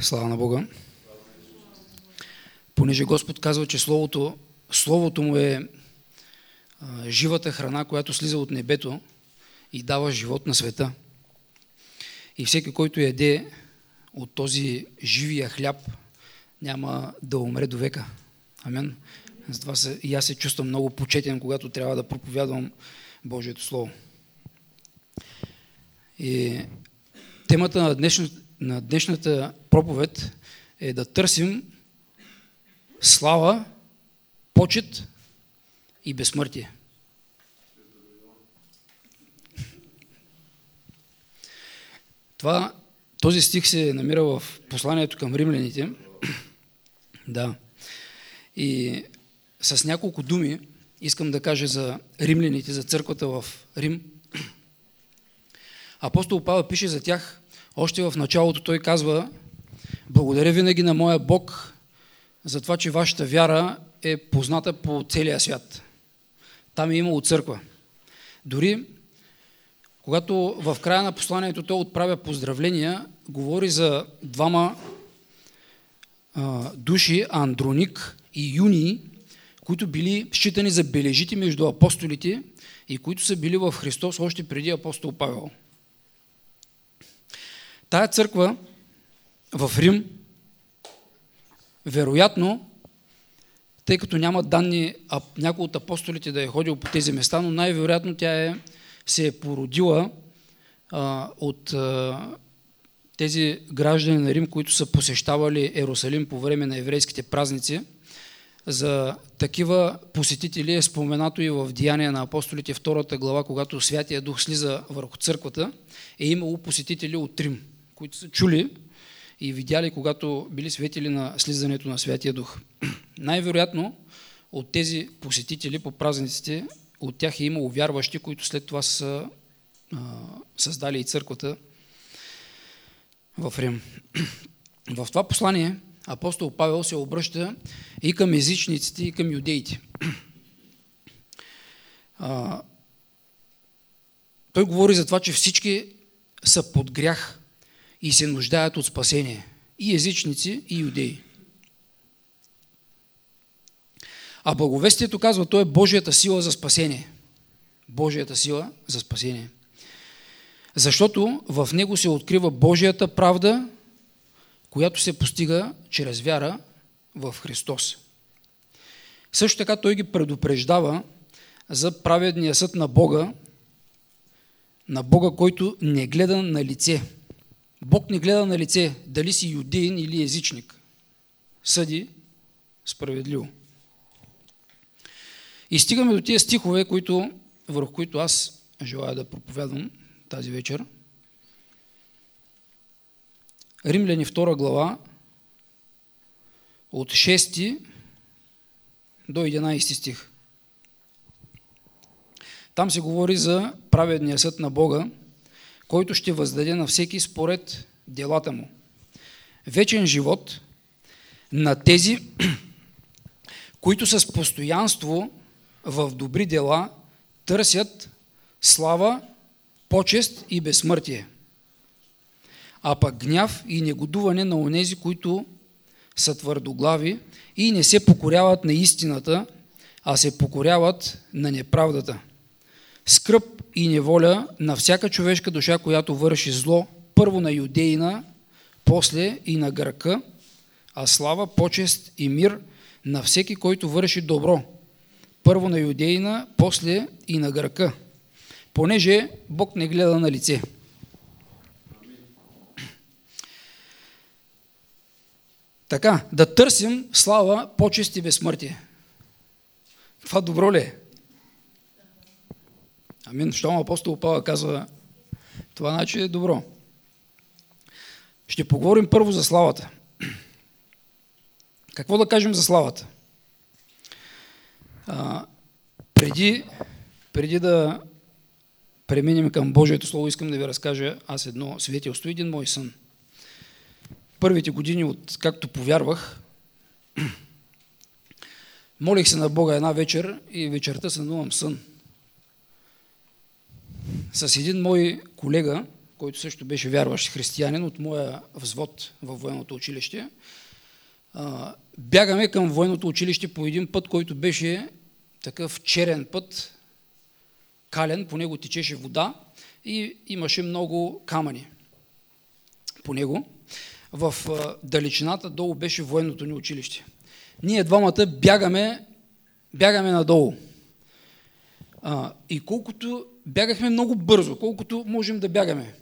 Слава на Бога. Понеже Господ казва, че Словото, Словото му е живата храна, която слиза от небето и дава живот на света. И всеки, който яде от този живия хляб, няма да умре до века. Амен. Затова се, и аз се чувствам много почетен, когато трябва да проповядвам Божието Слово. И темата на днешната, на днешната проповед е да търсим слава, почет и безсмъртие. Това, този стих се намира в посланието към римляните. да. И с няколко думи искам да кажа за римляните, за църквата в Рим. Апостол Павел пише за тях още в началото той казва, благодаря винаги на моя Бог за това, че вашата вяра е позната по целия свят. Там е имало църква. Дори когато в края на посланието той отправя поздравления, говори за двама а, души, Андроник и Юни, които били считани за бележити между апостолите и които са били в Христос още преди апостол Павел. Тая църква в Рим, вероятно, тъй като няма данни а някой от апостолите да е ходил по тези места, но най-вероятно тя е, се е породила а, от а, тези граждани на Рим, които са посещавали Ерусалим по време на еврейските празници. За такива посетители е споменато и в Деяния на апостолите, втората глава, когато Святия Дух слиза върху църквата, е имало посетители от Рим които са чули и видяли, когато били светили на слизането на Святия Дух. Най-вероятно от тези посетители по празниците, от тях е имало вярващи, които след това са а, създали и църквата в Рим. В това послание апостол Павел се обръща и към езичниците, и към юдеите. А, той говори за това, че всички са под грях и се нуждаят от спасение. И езичници, и юдеи. А благовестието казва, то е Божията сила за спасение. Божията сила за спасение. Защото в него се открива Божията правда, която се постига чрез вяра в Христос. Също така той ги предупреждава за праведния съд на Бога, на Бога, който не гледа на лице – Бог не гледа на лице дали си юдеин или езичник. Съди справедливо. И стигаме до тия стихове, които, върху които аз желая да проповядвам тази вечер. Римляни 2 глава от 6 до 11 стих. Там се говори за праведния съд на Бога, който ще въздаде на всеки според делата му. Вечен живот на тези, които с постоянство в добри дела търсят слава, почест и безсмъртие. А пък гняв и негодуване на онези, които са твърдоглави и не се покоряват на истината, а се покоряват на неправдата скръп и неволя на всяка човешка душа, която върши зло, първо на юдеина, после и на гърка, а слава, почест и мир на всеки, който върши добро, първо на юдеина, после и на гърка, понеже Бог не гледа на лице. Така, да търсим слава, почест и безсмъртие. Това добро ли е? Амин. Щом апостол Павел казва, това значи е добро. Ще поговорим първо за славата. Какво да кажем за славата? А, преди, преди да преминем към Божието Слово, искам да ви разкажа аз едно свидетелство, един мой сън. Първите години, от както повярвах, молих се на Бога една вечер и вечерта сънувам сън с един мой колега, който също беше вярващ християнин от моя взвод във военното училище, бягаме към военното училище по един път, който беше такъв черен път, кален, по него течеше вода и имаше много камъни по него. В далечината долу беше военното ни училище. Ние двамата бягаме, бягаме надолу. И колкото бягахме много бързо, колкото можем да бягаме.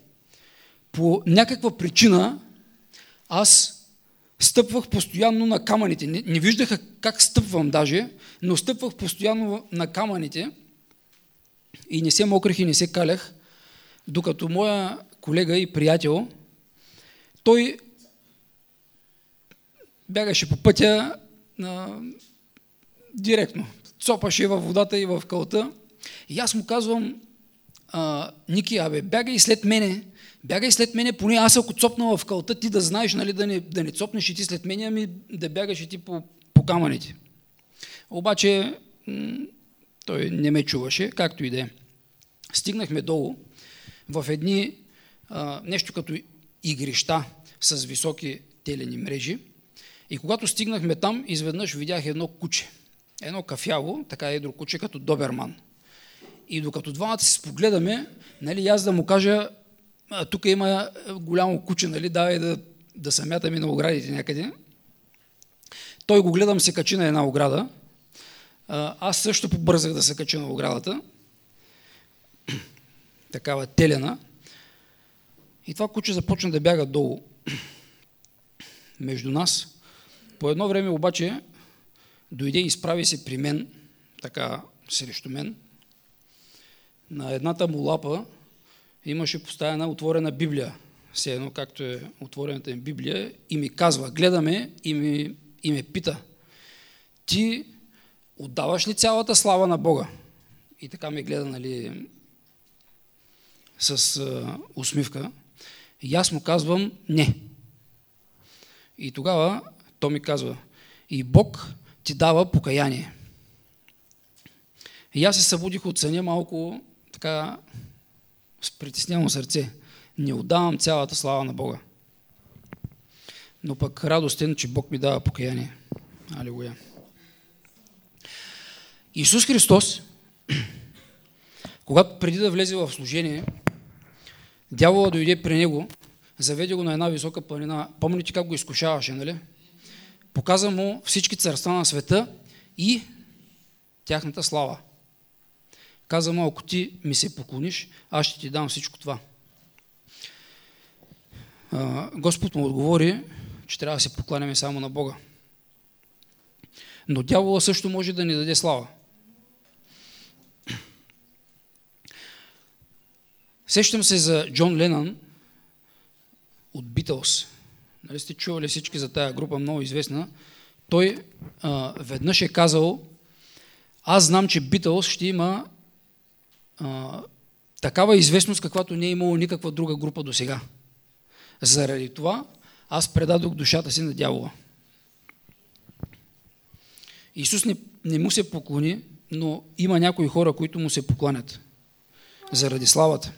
По някаква причина аз стъпвах постоянно на камъните. Не, не виждаха как стъпвам даже, но стъпвах постоянно на камъните и не се мокрих и не се калях, докато моя колега и приятел, той бягаше по пътя а, директно. Цопаше във водата и в кълта. И аз му казвам, Ники, абе, бягай след мене, бягай след мене, поне аз ако цопна в кълта, ти да знаеш, нали, да не, да не цопнеш и ти след мене, ами да бягаш и ти по, по камъните. Обаче той не ме чуваше, както и да е. Стигнахме долу в едни а, нещо като игрища с високи телени мрежи. И когато стигнахме там, изведнъж видях едно куче. Едно кафяво, така едро куче, като доберман. И докато двамата се спогледаме, нали, аз да му кажа, тук има голямо куче, нали, давай да, да се мятаме на оградите някъде. Той го гледам се качи на една ограда. Аз също побързах да се кача на оградата. Такава телена. И това куче започна да бяга долу между нас. По едно време обаче дойде и изправи се при мен, така срещу мен. На едната му лапа имаше поставена отворена Библия, все едно както е отворената им Библия, и ми казва, гледаме и, ми, и ме пита, ти отдаваш ли цялата слава на Бога? И така ме гледа, нали, с а, усмивка. И аз му казвам, не. И тогава то ми казва, и Бог ти дава покаяние. И аз се събудих от съня малко така с притеснено сърце. Не отдавам цялата слава на Бога. Но пък радостен, че Бог ми дава покаяние. Алилуя. Исус Христос, когато преди да влезе в служение, дявола дойде при него, заведе го на една висока планина. Помните как го изкушаваше, нали? Показа му всички царства на света и тяхната слава. Каза му, ако ти ми се поклониш, аз ще ти дам всичко това. Господ му отговори, че трябва да се покланяме само на Бога. Но дявола също може да ни даде слава. Сещам се за Джон Ленън от Битълс. Нали сте чували всички за тая група, много известна. Той а, веднъж е казал, аз знам, че Битълс ще има такава известност, каквато не е имало никаква друга група до сега. Заради това аз предадох душата си на дявола. Исус не, не му се поклони, но има някои хора, които му се покланят заради славата.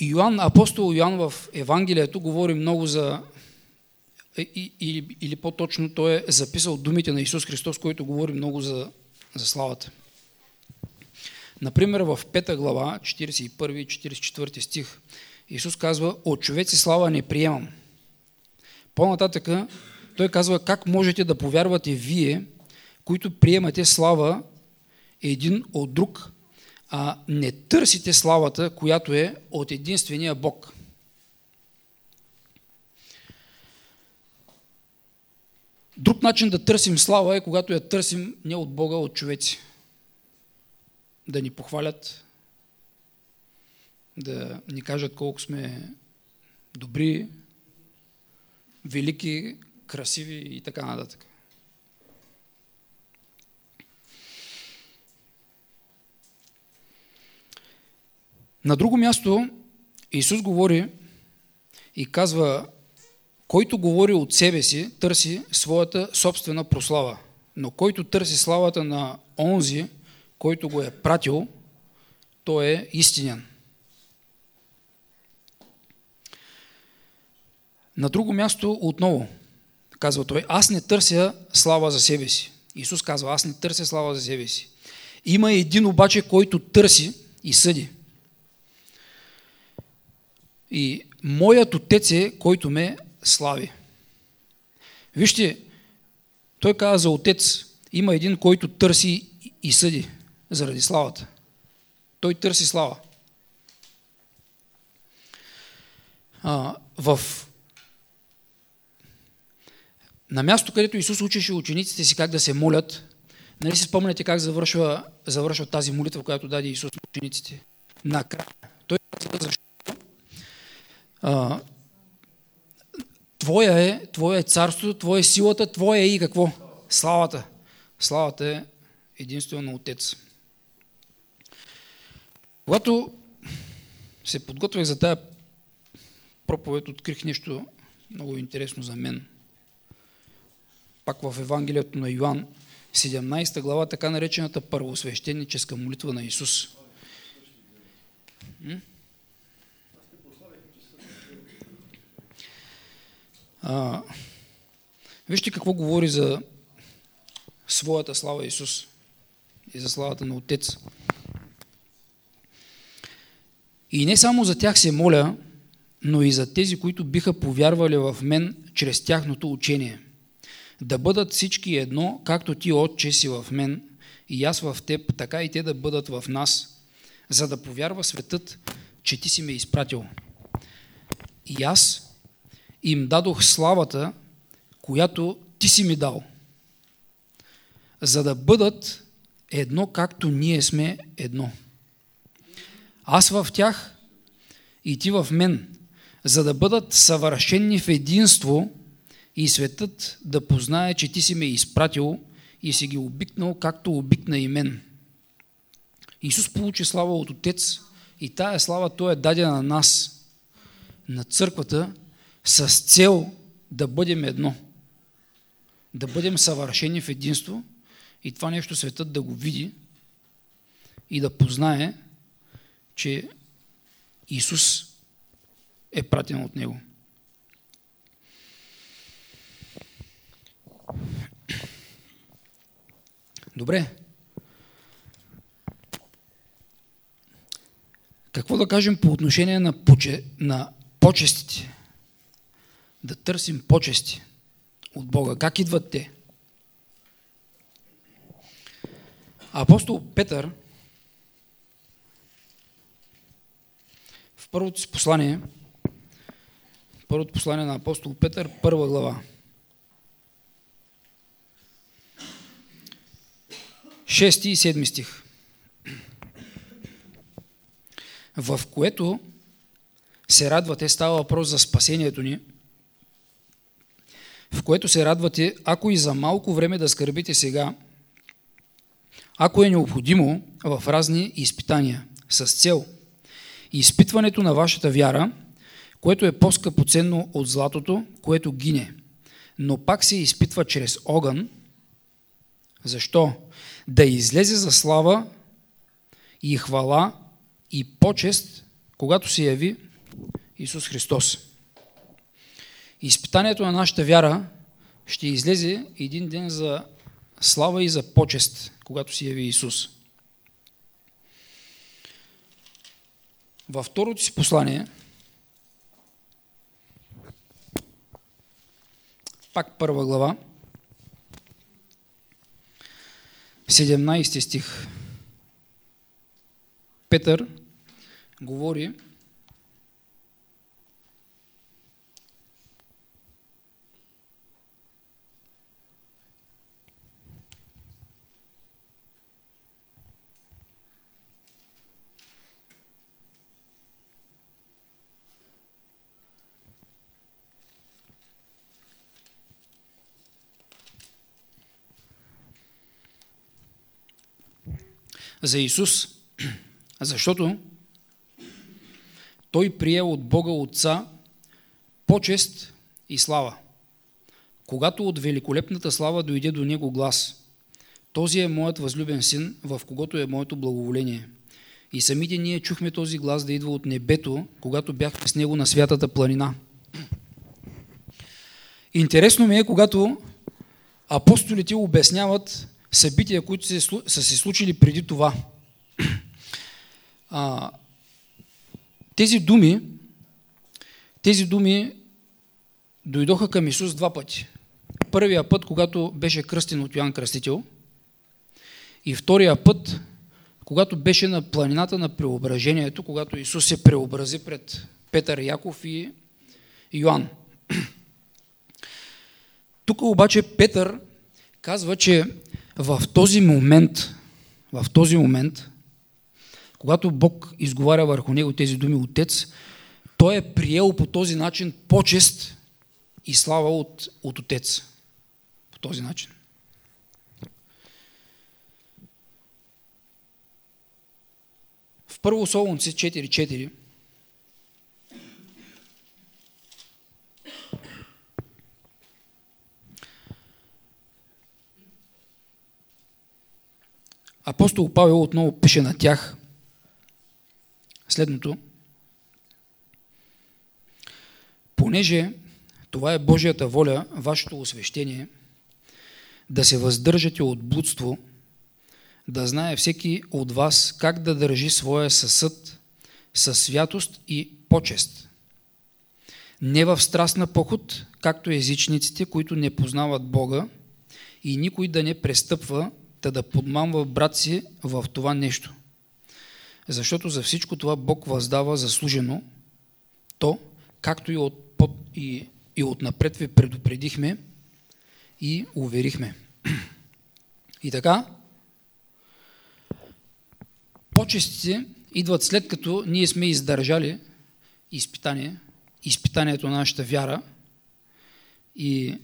Йоан, апостол Йоан в Евангелието говори много за или, или по-точно той е записал думите на Исус Христос, който говори много за, за славата. Например, в 5 глава, 41 и 44 стих, Исус казва, от човеци слава не приемам. По-нататъка той казва, как можете да повярвате вие, които приемате слава един от друг, а не търсите славата, която е от единствения Бог. Друг начин да търсим слава е, когато я търсим не от Бога, а от човеци. Да ни похвалят, да ни кажат колко сме добри, велики, красиви и така нататък. На друго място Исус говори и казва, който говори от себе си, търси своята собствена прослава. Но който търси славата на онзи, който го е пратил, той е истинен. На друго място отново казва той, аз не търся слава за себе си. Исус казва, аз не търся слава за себе си. Има един обаче, който търси и съди. И моят отец е, който ме слави. Вижте, той каза за отец, има един, който търси и съди заради славата. Той търси слава. А, в на място, където Исус учеше учениците си как да се молят, нали си спомняте как завършва, завършва тази молитва, която даде Исус на учениците? Накрая. Той казва, защо Твоя е, Твое е царството, Твоя е силата, Твоя е и какво? Славата. Славата е единствено на Отец. Когато се подготвях за тая проповед, открих нещо много интересно за мен. Пак в Евангелието на Йоанн, 17 глава, така наречената първосвещеническа молитва на Исус. А, вижте какво говори за своята слава Исус и за славата на Отец. И не само за тях се моля, но и за тези, които биха повярвали в мен чрез тяхното учение. Да бъдат всички едно, както ти, Отче, си в мен и аз в теб, така и те да бъдат в нас, за да повярва светът, че ти си ме изпратил. И аз им дадох славата, която ти си ми дал, за да бъдат едно, както ние сме едно. Аз в тях и ти в мен, за да бъдат съвършени в единство и светът да познае, че ти си ме изпратил и си ги обикнал, както обикна и мен. Исус получи слава от Отец и тая слава Той е дадена на нас, на църквата, с цел да бъдем едно. Да бъдем съвършени в единство и това нещо светът да го види и да познае, че Исус е пратен от Него. Добре. Какво да кажем по отношение на, поче, на почестите? Да търсим почести от Бога. Как идват те? Апостол Петър в първото си послание, първото послание на апостол Петър, първа глава, 6 и 7 стих, в което се радвате, става въпрос за спасението ни, в което се радвате, ако и за малко време да скърбите сега, ако е необходимо в разни изпитания, с цел изпитването на вашата вяра, което е по-скъпоценно от златото, което гине, но пак се изпитва чрез огън. Защо? Да излезе за слава и хвала и почест, когато се яви Исус Христос. Изпитанието на нашата вяра ще излезе един ден за слава и за почест, когато си яви Исус. Във второто си послание, пак първа глава, 17 стих, Петър говори за Исус, защото Той прие от Бога Отца почест и слава. Когато от великолепната слава дойде до Него глас, Този е моят възлюбен син, в когото е моето благоволение. И самите ние чухме този глас да идва от небето, когато бяхме с него на святата планина. Интересно ми е, когато апостолите обясняват събития, които са се случили преди това. А, тези думи, тези думи дойдоха към Исус два пъти. Първия път, когато беше кръстен от Йоан Кръстител, и втория път, когато беше на планината на преображението, когато Исус се преобрази пред Петър, Яков и Йоан. Тук обаче Петър казва, че в този момент, в този момент, когато Бог изговаря върху него тези думи Отец, той е приел по този начин почест и слава от, от Отец. По този начин. В първо Солунци 4.4 Апостол Павел отново пише на тях следното. Понеже това е Божията воля, вашето освещение, да се въздържате от блудство, да знае всеки от вас как да държи своя съсъд със святост и почест. Не в страст на поход, както езичниците, които не познават Бога, и никой да не престъпва та да подмамва брат си в това нещо. Защото за всичко това Бог въздава заслужено то, както и от, под, и, и от напред ви предупредихме и уверихме. И така, почестите идват след като ние сме издържали изпитание, изпитанието на нашата вяра и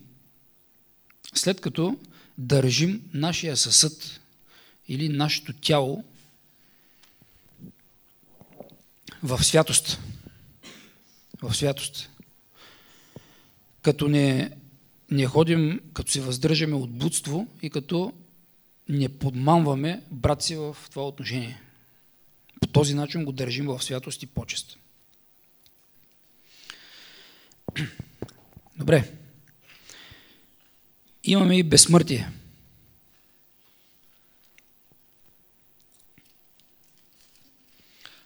след като държим нашия съсъд или нашето тяло в святост. В святост. Като не, не ходим, като се въздържаме от будство и като не подмамваме брат си в това отношение. По този начин го държим в святост и почест. Добре имаме и безсмъртие.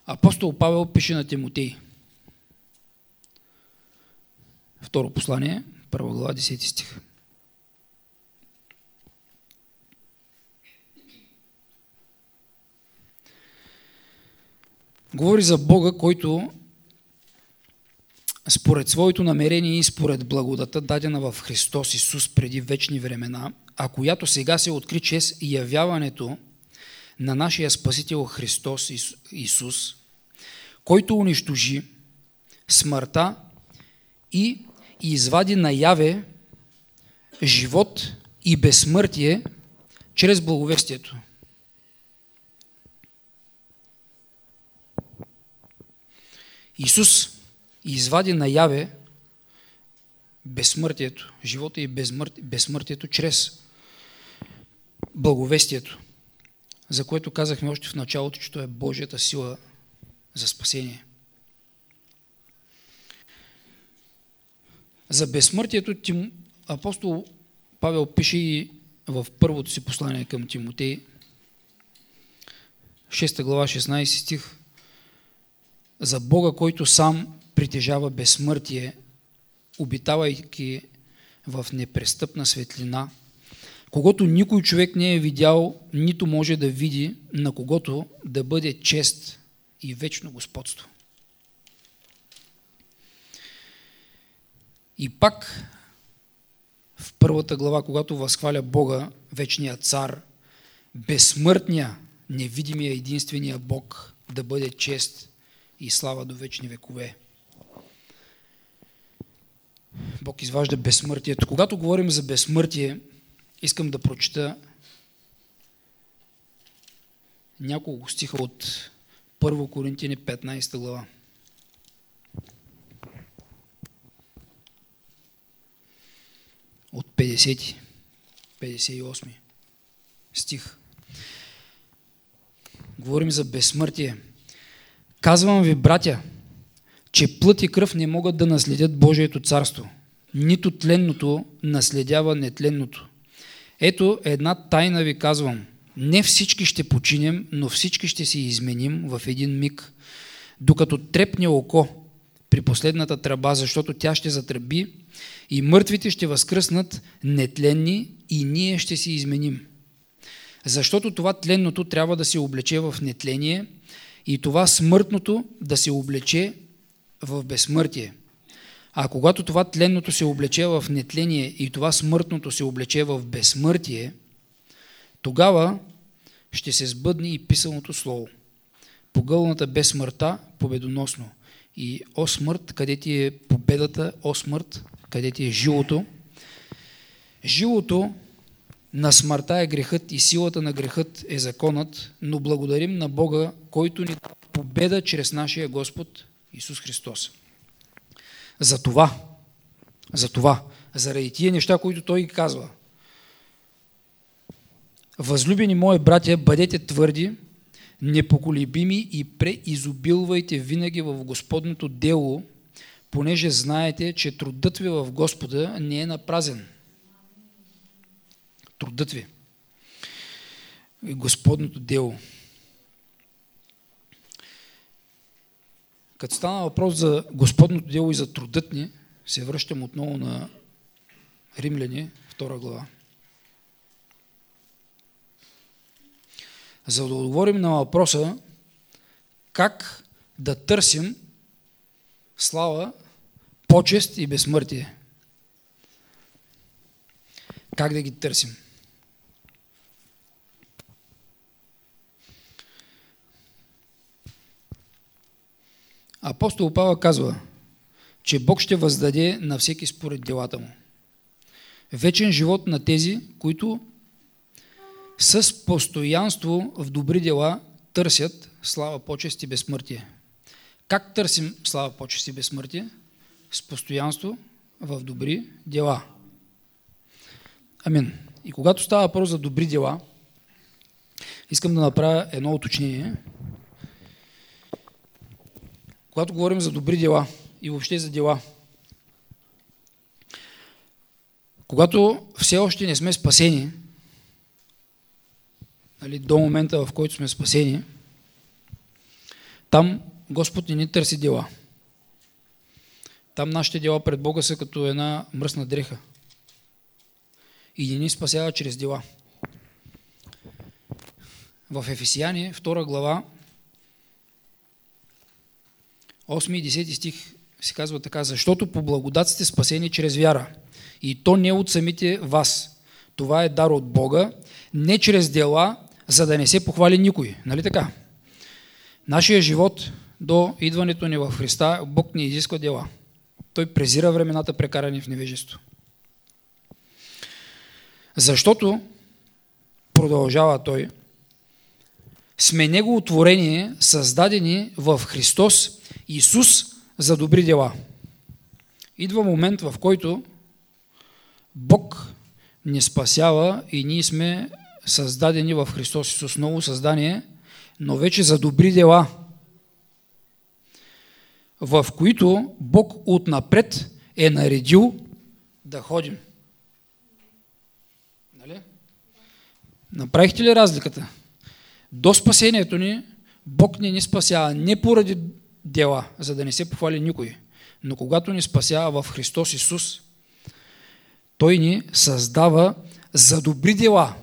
Апостол Павел пише на Тимотей. Второ послание, първа глава, 10 стих. Говори за Бога, който според своето намерение и според благодата, дадена в Христос Исус преди вечни времена, а която сега се откри чрез явяването на нашия Спасител Христос Исус, който унищожи смъртта и извади наяве живот и безсмъртие чрез благовестието. Исус и извади наяве безсмъртието, живота и безсмъртието чрез благовестието, за което казахме още в началото, че то е Божията сила за спасение. За безсмъртието Тим... апостол Павел пише и в първото си послание към Тимотей, 6 глава, 16 стих, за Бога, който сам притежава безсмъртие, обитавайки в непрестъпна светлина, когато никой човек не е видял, нито може да види, на когото да бъде чест и вечно господство. И пак в първата глава, когато възхваля Бога, вечния цар, безсмъртния, невидимия единствения Бог, да бъде чест и слава до вечни векове. Бог изважда безсмъртието. Когато говорим за безсмъртие, искам да прочета няколко стиха от 1 Коринтини 15 глава. От 50, 58 стих. Говорим за безсмъртие. Казвам ви, братя, че плът и кръв не могат да наследят Божието царство. Нито тленното наследява нетленното. Ето една тайна ви казвам. Не всички ще починем, но всички ще се изменим в един миг. Докато трепне око при последната тръба, защото тя ще затръби и мъртвите ще възкръснат нетленни и ние ще се изменим. Защото това тленното трябва да се облече в нетление и това смъртното да се облече в безсмъртие. А когато това тленното се облече в нетление и това смъртното се облече в безсмъртие, тогава ще се сбъдне и писаното слово. Погълната без смъртта победоносно. И о смърт, къде ти е победата, о смърт, къде ти е жилото. Жилото на смъртта е грехът и силата на грехът е законът, но благодарим на Бога, който ни победа чрез нашия Господ Исус Христос. За това, за това, заради тия неща, които Той ги казва. Възлюбени мои братя, бъдете твърди, непоколебими и преизобилвайте винаги в Господното дело, понеже знаете, че трудът ви в Господа не е напразен. Трудът ви. Господното дело. Като стана въпрос за Господното дело и за трудът ни, се връщам отново на Римляни, втора глава. За да отговорим на въпроса как да търсим слава, почест и безсмъртие. Как да ги търсим? Апостол Павел казва, че Бог ще въздаде на всеки според делата му. Вечен живот на тези, които с постоянство в добри дела търсят слава, почест и безсмъртие. Как търсим слава, почест и безсмъртие? С постоянство в добри дела. Амин. И когато става въпрос за добри дела, искам да направя едно уточнение – когато говорим за добри дела и въобще за дела, когато все още не сме спасени, нали, до момента в който сме спасени, там Господ не ни търси дела. Там нашите дела пред Бога са като една мръсна дреха. И не ни спасява чрез дела. В Ефесияни, 2 глава, 8 и 10 стих се казва така, защото по благодат сте спасени чрез вяра. И то не от самите вас. Това е дар от Бога, не чрез дела, за да не се похвали никой. Нали така? Нашия живот до идването ни в Христа, Бог не изисква дела. Той презира времената прекарани в невежество. Защото, продължава той, сме Негово творение, създадени в Христос Исус за добри дела. Идва момент, в който Бог ни спасява и ние сме създадени в Христос Исус, ново създание, но вече за добри дела, в които Бог отнапред е наредил да ходим. Нали? Направихте ли разликата? До спасението ни Бог не ни спасява не поради дела, за да не се похвали никой. Но когато ни спасява в Христос Исус, Той ни създава за добри дела,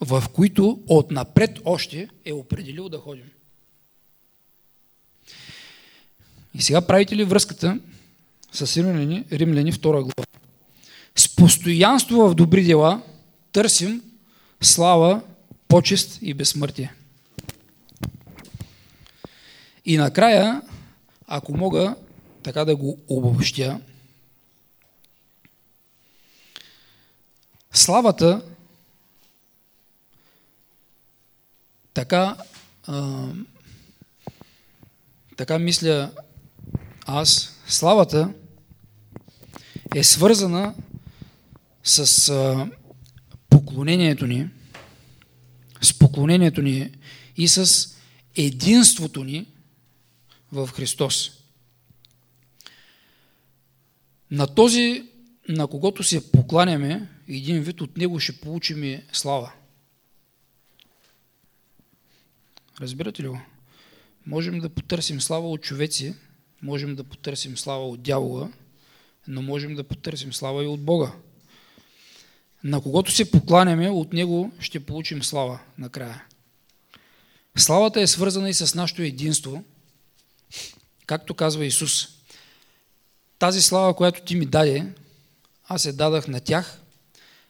в които отнапред още е определил да ходим. И сега правите ли връзката с Римляни, Римляни 2 глава? С постоянство в добри дела търсим слава, почест и безсмъртие. И накрая, ако мога така да го обобщя, славата така, а, така мисля аз, славата е свързана с а, поклонението ни, поклонението ни и с единството ни в Христос. На този, на когото се покланяме, един вид от него ще получим слава. Разбирате ли го? Можем да потърсим слава от човеци, можем да потърсим слава от дявола, но можем да потърсим слава и от Бога. На когото се покланяме, от него ще получим слава накрая. Славата е свързана и с нашето единство, както казва Исус. Тази слава, която ти ми даде, аз се дадах на тях,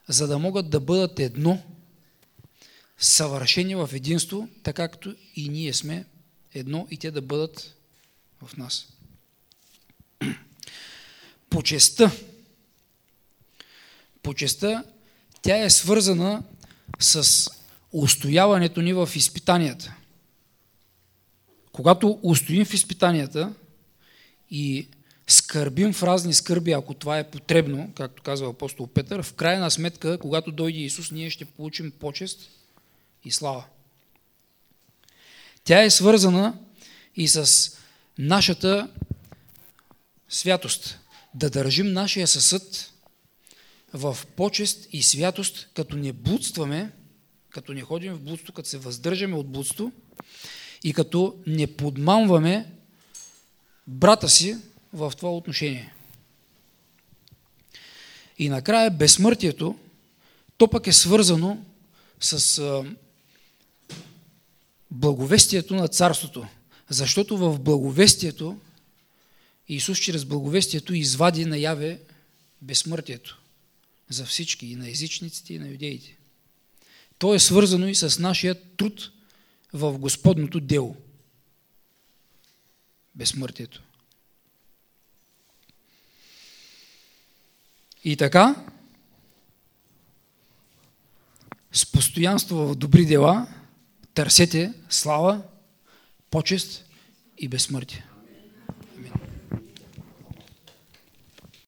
за да могат да бъдат едно, съвършени в единство, така както и ние сме едно и те да бъдат в нас. Почестта. Почестта, тя е свързана с устояването ни в изпитанията. Когато устоим в изпитанията и скърбим в разни скърби, ако това е потребно, както казва апостол Петър, в крайна сметка, когато дойде Исус, ние ще получим почест и слава. Тя е свързана и с нашата святост. Да държим нашия съсъд в почест и святост, като не блудстваме, като не ходим в блудство, като се въздържаме от блудство и като не подмамваме брата си в това отношение. И накрая безсмъртието, то пък е свързано с благовестието на царството. Защото в благовестието Исус чрез благовестието извади наяве безсмъртието за всички, и на езичниците, и на юдеите. То е свързано и с нашия труд в Господното дело. Безсмъртието. И така, с постоянство в добри дела, търсете слава, почест и безсмъртие.